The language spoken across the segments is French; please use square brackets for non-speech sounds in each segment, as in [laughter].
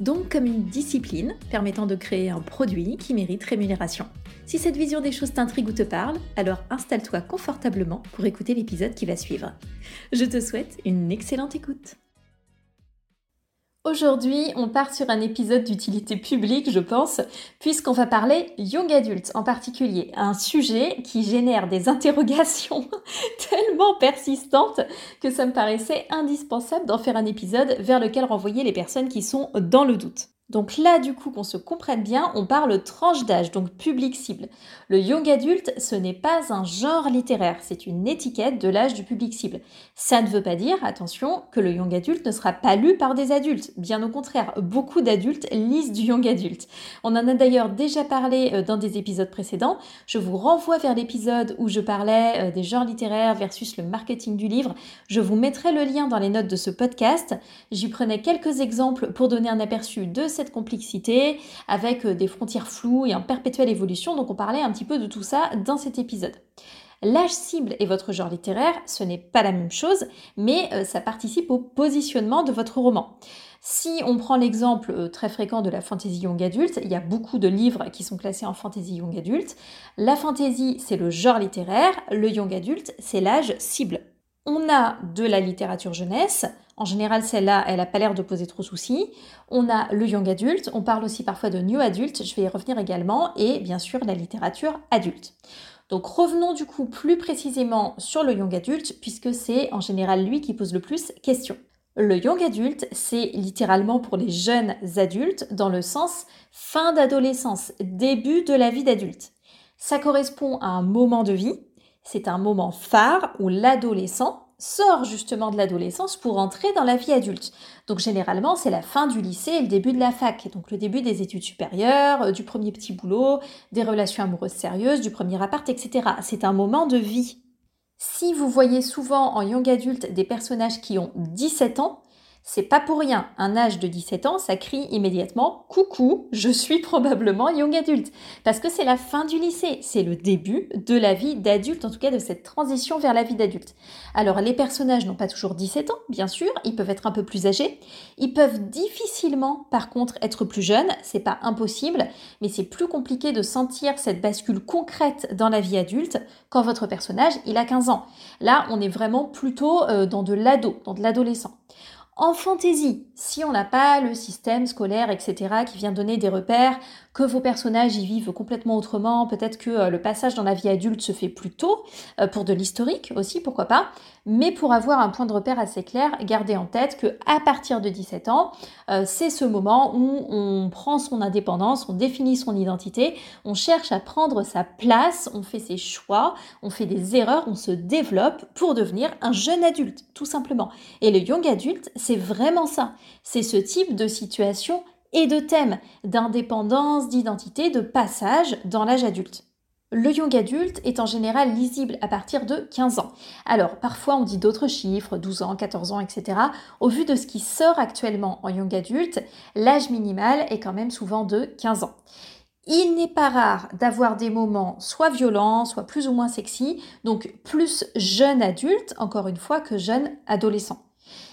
Donc comme une discipline permettant de créer un produit qui mérite rémunération. Si cette vision des choses t'intrigue ou te parle, alors installe-toi confortablement pour écouter l'épisode qui va suivre. Je te souhaite une excellente écoute. Aujourd'hui, on part sur un épisode d'utilité publique, je pense, puisqu'on va parler young adult en particulier, un sujet qui génère des interrogations [laughs] tellement persistantes que ça me paraissait indispensable d'en faire un épisode vers lequel renvoyer les personnes qui sont dans le doute. Donc là, du coup, qu'on se comprenne bien, on parle tranche d'âge, donc public cible. Le young adulte, ce n'est pas un genre littéraire, c'est une étiquette de l'âge du public cible. Ça ne veut pas dire, attention, que le young adulte ne sera pas lu par des adultes. Bien au contraire, beaucoup d'adultes lisent du young adulte. On en a d'ailleurs déjà parlé euh, dans des épisodes précédents. Je vous renvoie vers l'épisode où je parlais euh, des genres littéraires versus le marketing du livre. Je vous mettrai le lien dans les notes de ce podcast. J'y prenais quelques exemples pour donner un aperçu de cette complexité, avec euh, des frontières floues et en perpétuelle évolution. Donc on parlait un petit peu de tout ça dans cet épisode. L'âge cible et votre genre littéraire, ce n'est pas la même chose, mais euh, ça participe au positionnement de votre roman. Si on prend l'exemple euh, très fréquent de la fantasy young adulte, il y a beaucoup de livres qui sont classés en fantasy young adulte. La fantasy, c'est le genre littéraire, le young adulte, c'est l'âge cible. On a de la littérature jeunesse, en général, celle-là, elle n'a pas l'air de poser trop soucis. On a le young adulte, on parle aussi parfois de new adulte, je vais y revenir également, et bien sûr la littérature adulte. Donc revenons du coup plus précisément sur le young adulte, puisque c'est en général lui qui pose le plus question. Le young adulte, c'est littéralement pour les jeunes adultes, dans le sens fin d'adolescence, début de la vie d'adulte. Ça correspond à un moment de vie, c'est un moment phare où l'adolescent sort justement de l'adolescence pour entrer dans la vie adulte. Donc généralement, c'est la fin du lycée et le début de la fac, donc le début des études supérieures, euh, du premier petit boulot, des relations amoureuses sérieuses, du premier appart, etc. C'est un moment de vie. Si vous voyez souvent en young adulte des personnages qui ont 17 ans, c'est pas pour rien. Un âge de 17 ans, ça crie immédiatement Coucou, je suis probablement young adulte. Parce que c'est la fin du lycée, c'est le début de la vie d'adulte, en tout cas de cette transition vers la vie d'adulte. Alors les personnages n'ont pas toujours 17 ans, bien sûr, ils peuvent être un peu plus âgés. Ils peuvent difficilement, par contre, être plus jeunes, c'est pas impossible, mais c'est plus compliqué de sentir cette bascule concrète dans la vie adulte quand votre personnage, il a 15 ans. Là, on est vraiment plutôt euh, dans de l'ado, dans de l'adolescent. En fantaisie, si on n'a pas le système scolaire, etc., qui vient donner des repères, que vos personnages y vivent complètement autrement, peut-être que euh, le passage dans la vie adulte se fait plus tôt, euh, pour de l'historique aussi, pourquoi pas, mais pour avoir un point de repère assez clair, gardez en tête que à partir de 17 ans, euh, c'est ce moment où on prend son indépendance, on définit son identité, on cherche à prendre sa place, on fait ses choix, on fait des erreurs, on se développe pour devenir un jeune adulte, tout simplement. Et le young adulte, c'est vraiment ça. C'est ce type de situation et de thèmes d'indépendance, d'identité, de passage dans l'âge adulte. Le young adulte est en général lisible à partir de 15 ans. Alors, parfois on dit d'autres chiffres, 12 ans, 14 ans, etc. Au vu de ce qui sort actuellement en young adulte, l'âge minimal est quand même souvent de 15 ans. Il n'est pas rare d'avoir des moments soit violents, soit plus ou moins sexy, donc plus jeune adulte, encore une fois, que jeune adolescent.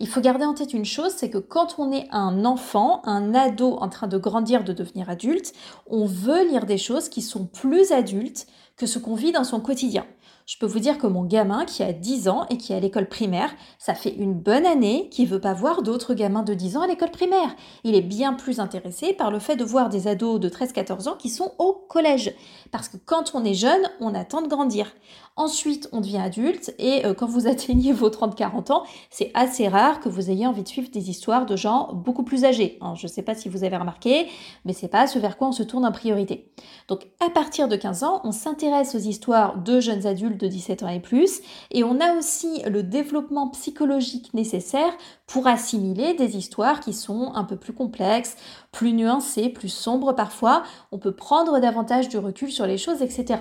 Il faut garder en tête une chose, c'est que quand on est un enfant, un ado en train de grandir, de devenir adulte, on veut lire des choses qui sont plus adultes que ce qu'on vit dans son quotidien. Je peux vous dire que mon gamin qui a 10 ans et qui est à l'école primaire, ça fait une bonne année qu'il veut pas voir d'autres gamins de 10 ans à l'école primaire. Il est bien plus intéressé par le fait de voir des ados de 13-14 ans qui sont au collège. Parce que quand on est jeune, on attend de grandir. Ensuite, on devient adulte et euh, quand vous [laughs] atteignez vos 30-40 ans, c'est assez rare que vous ayez envie de suivre des histoires de gens beaucoup plus âgés. je ne sais pas si vous avez remarqué, mais c'est pas ce vers quoi on se tourne en priorité. Donc à partir de 15 ans, on s'intéresse aux histoires de jeunes adultes de 17 ans et plus, et on a aussi le développement psychologique nécessaire pour assimiler des histoires qui sont un peu plus complexes, plus nuancées, plus sombres parfois. On peut prendre davantage de recul sur les choses, etc.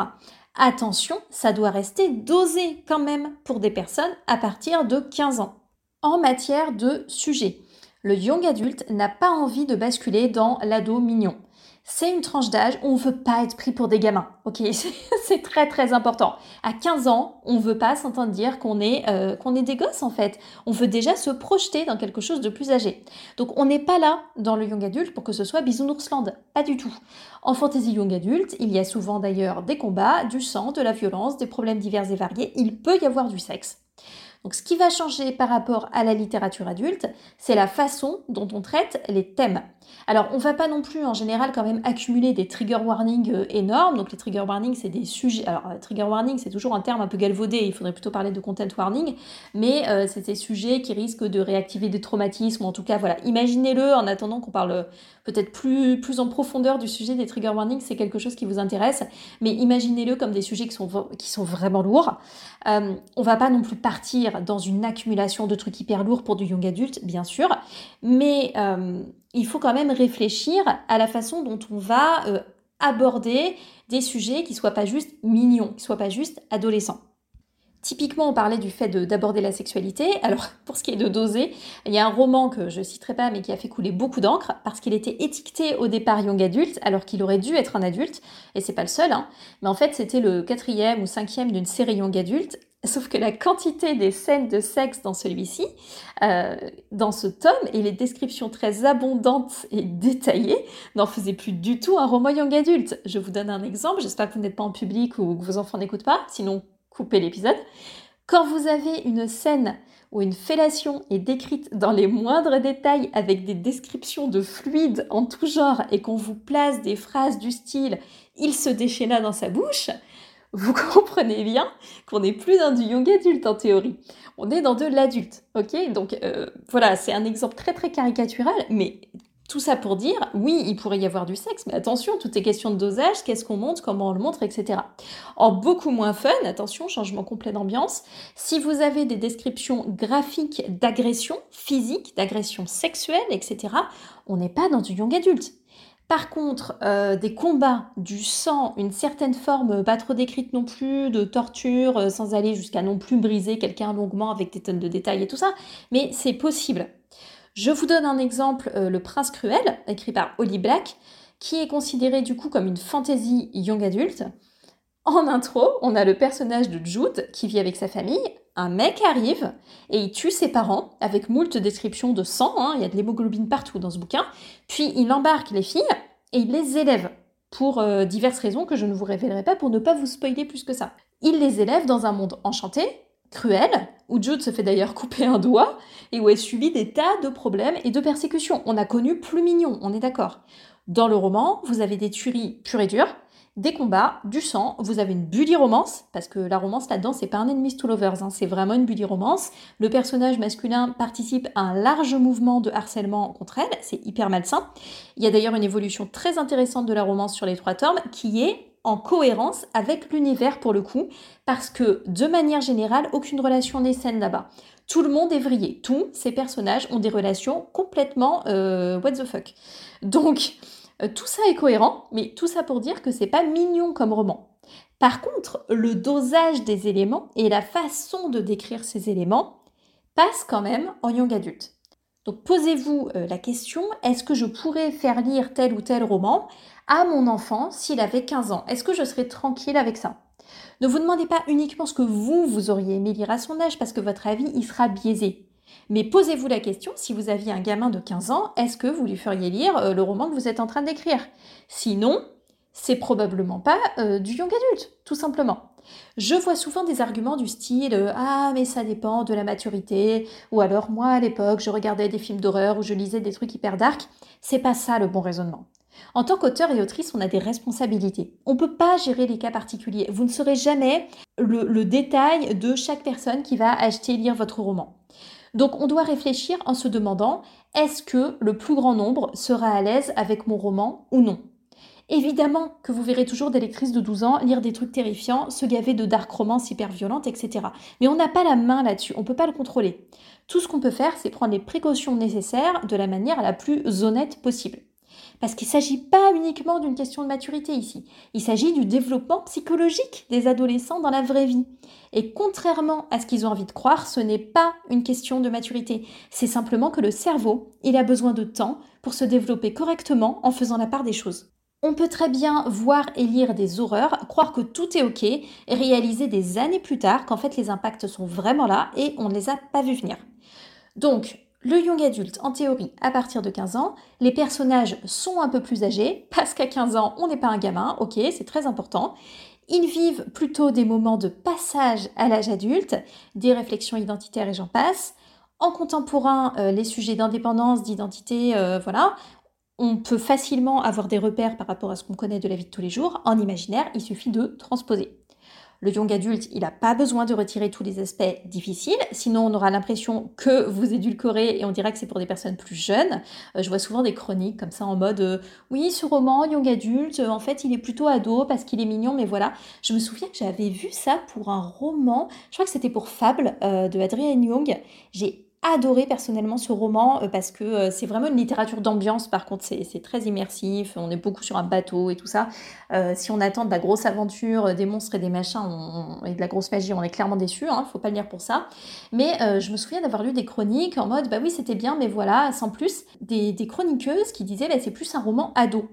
Attention, ça doit rester dosé quand même pour des personnes à partir de 15 ans. En matière de sujet, le young adulte n'a pas envie de basculer dans l'ado mignon c'est une tranche d'âge où on veut pas être pris pour des gamins. Ok, [laughs] c'est très très important. À 15 ans, on veut pas s'entendre dire qu'on est euh, qu'on est des gosses en fait. On veut déjà se projeter dans quelque chose de plus âgé. Donc on n'est pas là dans le young adulte pour que ce soit bisounoursland, pas du tout. En fantasy young adulte, il y a souvent d'ailleurs des combats, du sang, de la violence, des problèmes divers et variés. Il peut y avoir du sexe. Donc ce qui va changer par rapport à la littérature adulte, c'est la façon dont on traite les thèmes. Alors on va pas non plus en général quand même accumuler des trigger warnings euh, énormes. Donc les trigger warnings c'est des sujets. Alors euh, trigger warning c'est toujours un terme un peu galvaudé. Il faudrait plutôt parler de content warning, mais euh, c'est des sujets qui risquent de réactiver des traumatismes. en tout cas voilà, imaginez-le en attendant qu'on parle peut-être plus en profondeur du sujet des trigger warnings. C'est quelque chose qui vous intéresse, mais imaginez-le comme des sujets qui sont qui sont vraiment lourds. Euh, on va pas non plus partir dans une accumulation de trucs hyper lourds pour du young adulte, bien sûr, mais euh, il faut quand même réfléchir à la façon dont on va euh, aborder des sujets qui soient pas juste mignons, qui soient pas juste adolescents. Typiquement, on parlait du fait d'aborder la sexualité. Alors, [laughs] pour ce qui est de doser, il y a un roman que je citerai pas, mais qui a fait couler beaucoup d'encre, parce qu'il était étiqueté au départ young adulte, alors qu'il aurait dû être un adulte, et c'est pas le seul, hein. mais en fait, c'était le quatrième ou cinquième d'une série young adulte, Sauf que la quantité des scènes de sexe dans celui-ci, euh, dans ce tome, et les descriptions très abondantes et détaillées, n'en faisaient plus du tout un roman young adulte. Je vous donne un exemple, j'espère que vous n'êtes pas en public ou que vos enfants n'écoutent pas, sinon coupez l'épisode. Quand vous avez une scène où une fellation est décrite dans les moindres détails avec des descriptions de fluides en tout genre et qu'on vous place des phrases du style il se déchaîna dans sa bouche, vous [laughs] comprenez bien qu'on n'est plus dans du young adulte en théorie. On est dans de l'adulte, ok? Donc euh, voilà, c'est un exemple très très caricatural, mais tout ça pour dire, oui, il pourrait y avoir du sexe, mais attention, tout est question de dosage, qu'est-ce qu'on montre, comment on le montre, etc. En beaucoup moins fun, attention, changement complet d'ambiance, si vous avez des descriptions graphiques d'agression physique, d'agression sexuelle, etc., on n'est pas dans du young adulte. Par contre, euh, des combats, du sang, une certaine forme pas trop décrite non plus, de torture, euh, sans aller jusqu'à non plus briser quelqu'un longuement avec des tonnes de détails et tout ça, mais c'est possible. Je vous donne un exemple, euh, Le Prince Cruel, écrit par Holly Black, qui est considéré du coup comme une fantasy young adulte. En intro, on a le personnage de Jude qui vit avec sa famille, un mec arrive et il tue ses parents avec moult descriptions de sang, hein, il y a de l'hémoglobine partout dans ce bouquin, puis il embarque les filles et il les élève pour euh, diverses raisons que je ne vous révélerai pas pour ne pas vous spoiler plus que ça. Il les élève dans un monde enchanté, cruel, où Jude se fait d'ailleurs [laughs] couper un doigt et où elle subit des tas de problèmes et de persécutions. On a connu plus mignon, on est d'accord. Dans le roman, vous avez des tueries pures et dures, des combats, du sang, vous avez une bully romance, parce que la romance là-dedans, c'est pas un enemies to lovers, hein, c'est vraiment une bully romance. Le personnage masculin participe à un large mouvement de harcèlement contre elle, c'est hyper malsain. Il y a d'ailleurs une évolution très intéressante de la romance sur les trois tomes, qui est en cohérence avec l'univers pour le coup, parce que de manière générale, aucune relation n'est saine là-bas. Tout le monde est vrillé, tous ces personnages ont des relations complètement euh, what the fuck. Donc, tout ça est cohérent, mais tout ça pour dire que c'est pas mignon comme roman. Par contre, le dosage des éléments et la façon de décrire ces éléments passe quand même en young adulte. Donc posez-vous euh, la question, est-ce que je pourrais faire lire tel ou tel roman à mon enfant s'il avait 15 ans? Est-ce que je serais tranquille avec ça? Ne vous demandez pas uniquement ce que vous, vous auriez aimé lire à son âge parce que votre avis, il sera biaisé. Mais posez-vous la question, si vous aviez un gamin de 15 ans, est-ce que vous lui feriez lire euh, le roman que vous êtes en train d'écrire? Sinon, c'est probablement pas euh, du young adulte, tout simplement. Je vois souvent des arguments du style euh, Ah, mais ça dépend de la maturité, ou alors moi à l'époque je regardais des films d'horreur ou je lisais des trucs hyper dark. C'est pas ça le bon raisonnement. En tant qu'auteur et autrice, on a des responsabilités. On ne peut pas gérer les cas particuliers. Vous ne saurez jamais le, le détail de chaque personne qui va acheter et lire votre roman. Donc on doit réfléchir en se demandant est-ce que le plus grand nombre sera à l'aise avec mon roman ou non? Évidemment que vous verrez toujours des lectrices de 12 ans lire des trucs terrifiants, se gaver de dark romance hyper violentes, etc. Mais on n'a pas la main là-dessus, on ne peut pas le contrôler. Tout ce qu'on peut faire, c'est prendre les précautions nécessaires de la manière la plus honnête possible. Parce qu'il ne s'agit pas uniquement d'une question de maturité ici. Il s'agit du développement psychologique des adolescents dans la vraie vie. Et contrairement à ce qu'ils ont envie de croire, ce n'est pas une question de maturité. C'est simplement que le cerveau, il a besoin de temps pour se développer correctement en faisant la part des choses. On peut très bien voir et lire des horreurs, croire que tout est ok, et réaliser des années plus tard qu'en fait les impacts sont vraiment là et on ne les a pas vus venir. Donc, le young adulte, en théorie, à partir de 15 ans, les personnages sont un peu plus âgés, parce qu'à 15 ans, on n'est pas un gamin, ok, c'est très important. Ils vivent plutôt des moments de passage à l'âge adulte, des réflexions identitaires et j'en passe. En contemporain, euh, les sujets d'indépendance, d'identité, euh, voilà, on peut facilement avoir des repères par rapport à ce qu'on connaît de la vie de tous les jours. En imaginaire, il suffit de transposer. Le young adulte, il n'a pas besoin de retirer tous les aspects difficiles, sinon on aura l'impression que vous édulcorez et on dirait que c'est pour des personnes plus jeunes. Euh, je vois souvent des chroniques comme ça en mode euh, oui, ce roman young adulte, en fait il est plutôt ado parce qu'il est mignon, mais voilà. Je me souviens que j'avais vu ça pour un roman, je crois que c'était pour Fable euh, de Adrienne Young. J'ai adoré personnellement ce roman euh, parce que euh, c'est vraiment une littérature d'ambiance. Par contre, c'est très immersif. On est beaucoup sur un bateau et tout ça. Euh, si on attend de la grosse aventure, des monstres et des machins et de la grosse magie, on est clairement déçu. Il hein, faut pas le lire pour ça. Mais je me souviens d'avoir lu des chroniques en mode bah oui, c'était bien, mais voilà, sans plus. Des, chroniqueuses qui disaient bah, c'est plus un roman ado.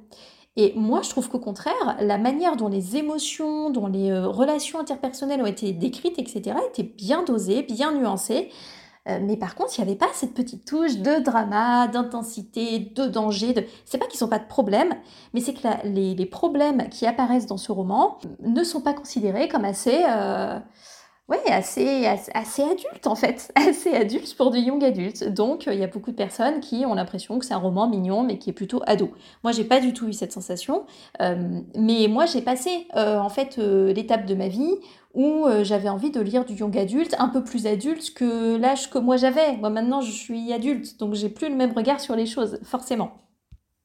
Et moi, je trouve qu'au contraire, la manière dont les émotions, dont les relations interpersonnelles ont été décrites, etc., était bien dosée, bien nuancée. Euh, mais par contre, il n'y avait pas cette petite touche de drama, d'intensité, de danger. De... C'est pas qu'ils sont pas de problèmes, mais c'est que les, problèmes qui apparaissent dans ce roman ne sont pas considérés comme assez, euh, ouais, assez, assez, adultes en fait, [laughs] assez adultes pour des young adultes. Donc, il y a beaucoup de personnes qui ont l'impression que c'est un roman mignon, mais qui est plutôt ado. Moi, j'ai pas du tout eu cette sensation, euh, mais moi, j'ai passé en fait l'étape de ma vie où euh, j'avais envie de lire du young adulte, un peu plus adulte que l'âge que moi j'avais. Moi maintenant je suis adulte, donc j'ai plus le même regard sur les choses, forcément.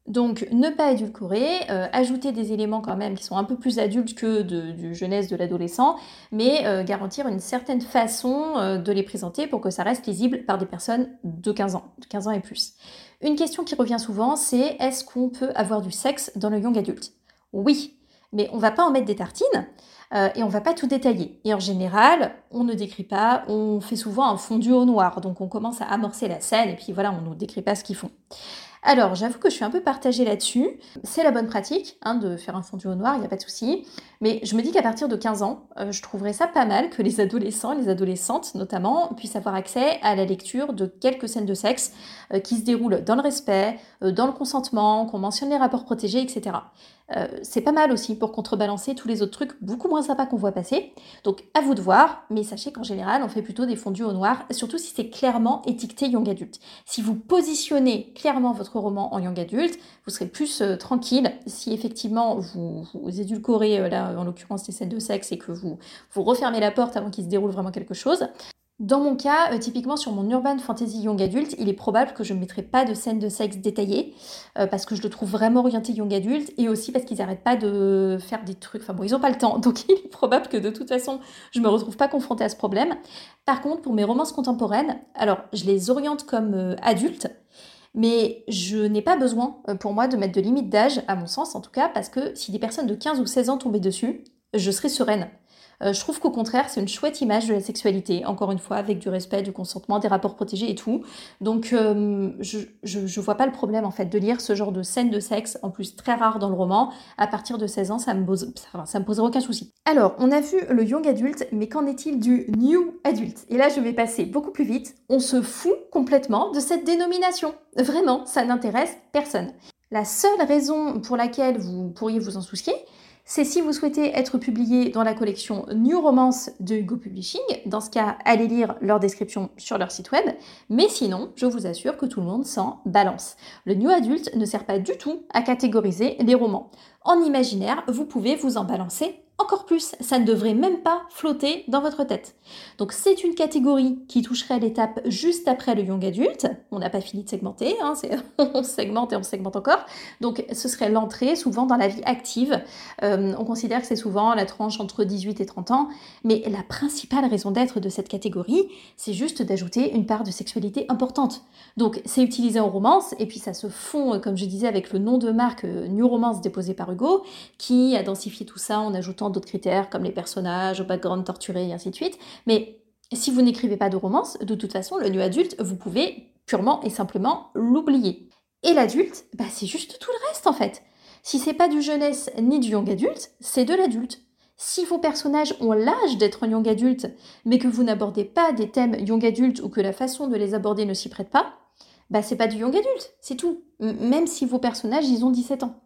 Donc ne pas édulcorer, euh, ajouter des éléments quand même qui sont un peu plus adultes que de, du jeunesse de l'adolescent, mais euh, garantir une certaine façon de les présenter pour que ça reste lisible par des personnes de 15 ans, de 15 ans et plus. Une question qui revient souvent, c'est est-ce qu'on peut avoir du sexe dans le young adulte Oui, mais on va pas en mettre des tartines. Euh, et on va pas tout détailler. Et en général, on ne décrit pas, on fait souvent un fondu au noir, donc on commence à amorcer la scène et puis voilà, on ne décrit pas ce qu'ils font. Alors, j'avoue que je suis un peu partagée là-dessus. C'est la bonne pratique hein, de faire un fondu au noir, il n'y a pas de souci. Mais je me dis qu'à partir de 15 ans, euh, je trouverais ça pas mal que les adolescents, les adolescentes notamment, puissent avoir accès à la lecture de quelques scènes de sexe euh, qui se déroulent dans le respect, dans le consentement, qu'on mentionne les rapports protégés, etc. Euh, c'est pas mal aussi pour contrebalancer tous les autres trucs beaucoup moins sympas qu'on voit passer. Donc à vous de voir, mais sachez qu'en général, on fait plutôt des fondus au noir, surtout si c'est clairement étiqueté young adulte. Si vous positionnez clairement votre roman en young adulte, vous serez plus euh, tranquille. Si effectivement vous, édulcorez, euh, en l'occurrence des scènes de sexe, et que vous, vous refermez la porte avant qu'il se déroule vraiment quelque chose, dans mon cas, euh, typiquement sur mon Urban Fantasy Young Adult, il est probable que je ne mettrai pas de scènes de sexe détaillées euh, parce que je le trouve vraiment orienté Young Adult et aussi parce qu'ils n'arrêtent pas de faire des trucs. Enfin bon, ils n'ont pas le temps, [laughs] donc il est probable que de toute façon, je ne me retrouve pas confrontée à ce problème. Par contre, pour mes romances contemporaines, alors je les oriente comme euh, adultes, mais je n'ai pas besoin pour moi de mettre de limite d'âge, à mon sens en tout cas, parce que si des personnes de 15 ou 16 ans tombaient dessus, je serais sereine. Euh, je trouve qu'au contraire, c'est une chouette image de la sexualité, encore une fois, avec du respect, du consentement, des rapports protégés et tout. Donc, euh, je, je, vois pas le problème, en fait, de lire ce genre de scène de sexe, en plus très rare dans le roman. À partir de 16 ans, ça me, pose, ça, me poserait aucun souci. Alors, on a vu le young adulte, mais qu'en est-il du new adulte? Et là, je vais passer beaucoup plus vite. On se fout complètement de cette dénomination. Vraiment, ça n'intéresse personne. La seule raison pour laquelle vous pourriez vous en soucier, c'est si vous souhaitez être publié dans la collection New Romance de Hugo Publishing. Dans ce cas, allez lire leur description sur leur site web. Mais sinon, je vous assure que tout le monde s'en balance. Le New Adult ne sert pas du tout à catégoriser les romans. En imaginaire, vous pouvez vous en balancer encore plus, ça ne devrait même pas flotter dans votre tête. Donc c'est une catégorie qui toucherait l'étape juste après le young adulte. On n'a pas fini de segmenter, hein, [laughs] on segmente et on segmente encore. Donc ce serait l'entrée souvent dans la vie active. Euh, on considère que c'est souvent la tranche entre 18 et 30 ans, mais la principale raison d'être de cette catégorie, c'est juste d'ajouter une part de sexualité importante. Donc c'est utilisé en romance et puis ça se fond, comme je disais, avec le nom de marque euh, New Romance déposé par Hugo, qui a densifié tout ça en ajoutant d'autres critères comme les personnages, au background torturé et ainsi de suite. Mais si vous n'écrivez pas de romance, de toute façon, le nu adulte, vous pouvez purement et simplement l'oublier. Et l'adulte, bah, c'est juste tout le reste en fait. Si c'est pas du jeunesse ni du young adulte, c'est de l'adulte. Si vos personnages ont l'âge d'être young adulte, mais que vous n'abordez pas des thèmes young adulte ou que la façon de les aborder ne s'y prête pas, bah c'est pas du young adulte, c'est tout. même si vos personnages, ils ont 17 ans.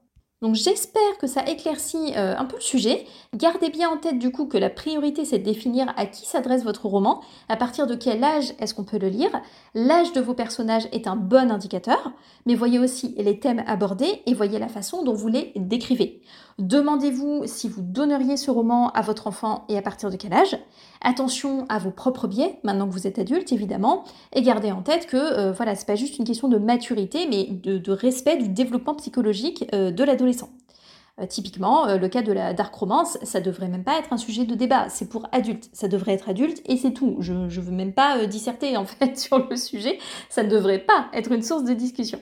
Donc j'espère que ça éclaircit euh, un peu le sujet. Gardez bien en tête du coup que la priorité c'est de définir à qui s'adresse votre roman, à partir de quel âge est-ce qu'on peut le lire? L'âge de vos personnages est un bon indicateur, mais voyez aussi les thèmes abordés et voyez la façon dont vous les décrivez. Demandez-vous si vous donneriez ce roman à votre enfant et à partir de quel âge. Attention à vos propres biais, maintenant que vous êtes adulte évidemment, et gardez en tête que euh, voilà, c'est pas juste une question de maturité, mais de, respect du développement psychologique euh, de l'adolescent. Euh, typiquement, le cas de la dark romance, ça devrait même pas être un sujet de débat, c'est pour adultes, ça devrait être adulte et c'est tout. Je, ne veux même pas disserter en [laughs] fait sur le sujet, ça ne devrait pas être une source de discussion.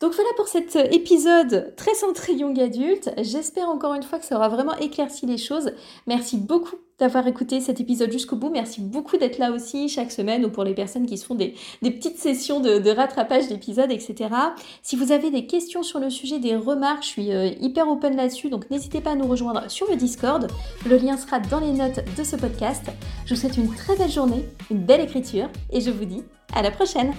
Donc voilà pour cet euh, épisode très centré young adulte. J'espère encore une fois que ça aura vraiment éclairci les choses. Merci beaucoup d'avoir écouté cet épisode jusqu'au bout. Merci beaucoup d'être là aussi chaque semaine ou pour les personnes qui se font des, petites sessions de, rattrapage d'épisodes, etc. Si vous avez des questions sur le sujet, des remarques, je suis euh, hyper open là-dessus, donc n'hésitez pas à nous rejoindre sur le Discord. Le lien sera dans les notes de ce podcast. Je vous souhaite une très belle journée, une belle écriture et je vous dis à la prochaine